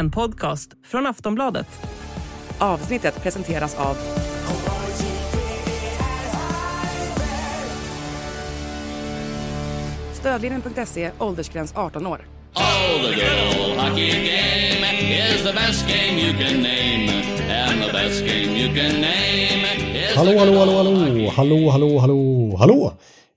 en podcast från Aftonbladet. Avsnittet presenteras av Stödlinjen.se, åldersgräns 18 år. Oh, the good hockey game is the best game you can name. And the best game you can name is Hallå, the hallå, hallå, hallå, hallå, hallå, hallå, hallå!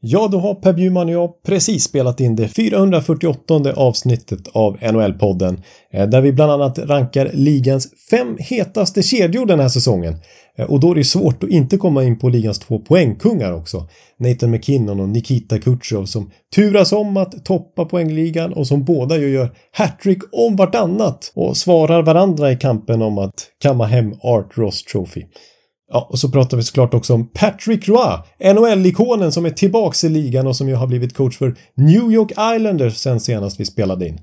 Ja, då har Per Bjurman och jag precis spelat in det 448 avsnittet av NHL-podden eh, där vi bland annat rankar ligans fem hetaste kedjor den här säsongen. Eh, och då är det svårt att inte komma in på ligans två poängkungar också. Nathan McKinnon och Nikita Kucherov som turas om att toppa poängligan och som båda ju gör hattrick om vartannat och svarar varandra i kampen om att kamma hem Art Ross Trophy. Ja, och så pratar vi såklart också om Patrick Roy, NHL-ikonen som är tillbaks i ligan och som ju har blivit coach för New York Islanders sen senast vi spelade in.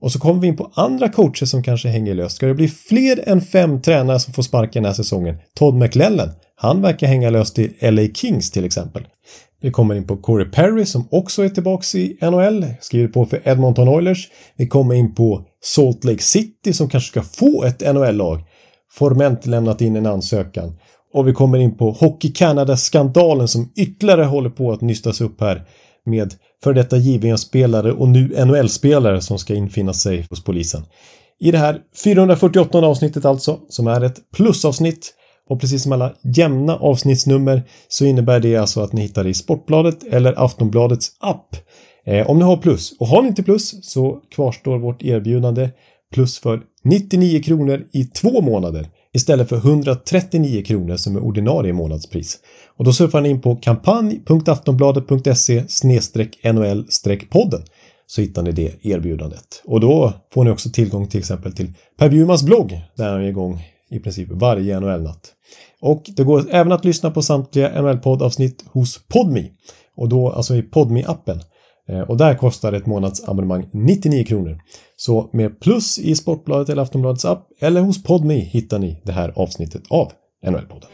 Och så kommer vi in på andra coacher som kanske hänger löst. Ska det bli fler än fem tränare som får sparken den här säsongen? Todd McLellan, han verkar hänga löst i LA Kings till exempel. Vi kommer in på Corey Perry som också är tillbaks i NHL, skriver på för Edmonton Oilers. Vi kommer in på Salt Lake City som kanske ska få ett NHL-lag. Formellt lämnat in en ansökan. Och vi kommer in på Hockey Canada-skandalen som ytterligare håller på att nystas upp här med för detta JVM-spelare och nu NHL-spelare som ska infinna sig hos polisen. I det här 448 avsnittet alltså, som är ett plusavsnitt och precis som alla jämna avsnittsnummer så innebär det alltså att ni hittar det i Sportbladet eller Aftonbladets app. Eh, om ni har plus. Och har ni inte plus så kvarstår vårt erbjudande plus för 99 kronor i två månader istället för 139 kronor som är ordinarie månadspris. Och då surfar ni in på kampanj.aftonbladet.se NHL-podden så hittar ni det erbjudandet. Och då får ni också tillgång till exempel till Per Bjurmans blogg där han är igång i princip varje NHL-natt. Och det går även att lyssna på samtliga NHL-poddavsnitt hos Podmi och då alltså i podmi appen Eh, och där kostar ett månadsabonnemang 99 kronor. Så med plus i Sportbladet eller Aftonbladets app eller hos Podmi hittar ni det här avsnittet av NHL-podden.